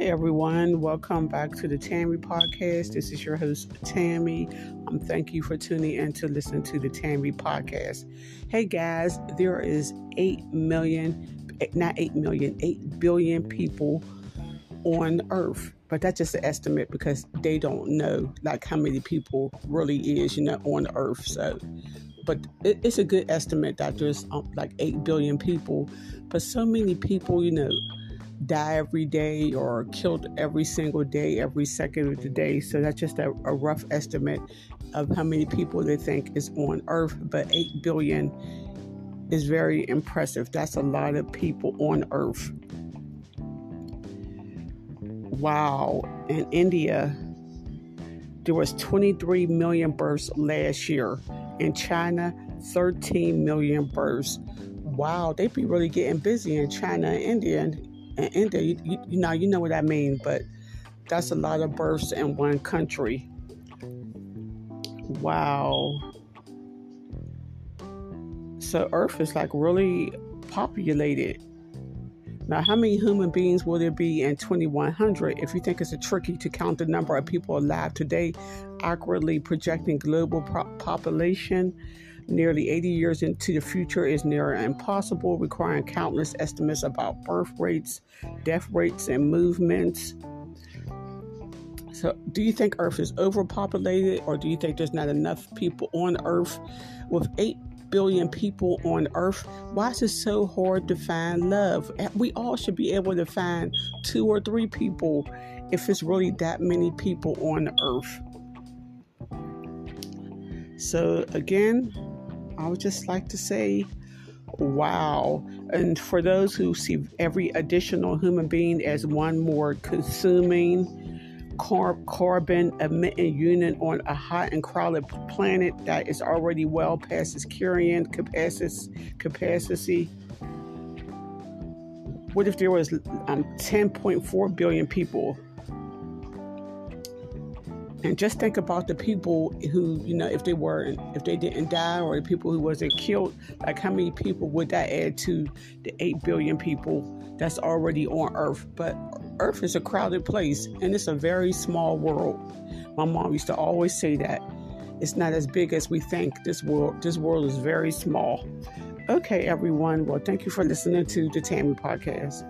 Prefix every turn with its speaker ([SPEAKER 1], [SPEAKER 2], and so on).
[SPEAKER 1] Hi, everyone. Welcome back to the Tammy Podcast. This is your host, Tammy. Um, thank you for tuning in to listen to the Tammy Podcast. Hey, guys, there is 8 million, not 8 million, 8 billion people on Earth. But that's just an estimate because they don't know like how many people really is, you know, on Earth. So, but it, it's a good estimate that there's um, like 8 billion people. But so many people, you know, die every day or killed every single day, every second of the day. So that's just a, a rough estimate of how many people they think is on Earth. But 8 billion is very impressive. That's a lot of people on Earth. Wow. In India, there was 23 million births last year. In China, 13 million births. Wow, they be really getting busy in China and India. And India, you, you, know, you know what I mean, but that's a lot of births in one country. Wow. So Earth is like really populated. Now, how many human beings will there be in 2100? If you think it's a tricky to count the number of people alive today, accurately projecting global population nearly 80 years into the future is near impossible, requiring countless estimates about birth rates, death rates, and movements. So, do you think Earth is overpopulated, or do you think there's not enough people on Earth? With 8 billion people on earth, why is it so hard to find love? We all should be able to find two or three people if it's really that many people on earth. So, again, I would just like to say, wow. And for those who see every additional human being as one more consuming, carbon emitting unit on a hot and crowded planet that is already well past its carrying capacity. What if there was um, 10.4 billion people? And just think about the people who, you know, if they weren't, if they didn't die, or the people who wasn't killed. Like, how many people would that add to the 8 billion people that's already on Earth? But Earth is a crowded place and it's a very small world. My mom used to always say that. It's not as big as we think. This world this world is very small. Okay, everyone. Well, thank you for listening to the Tammy podcast.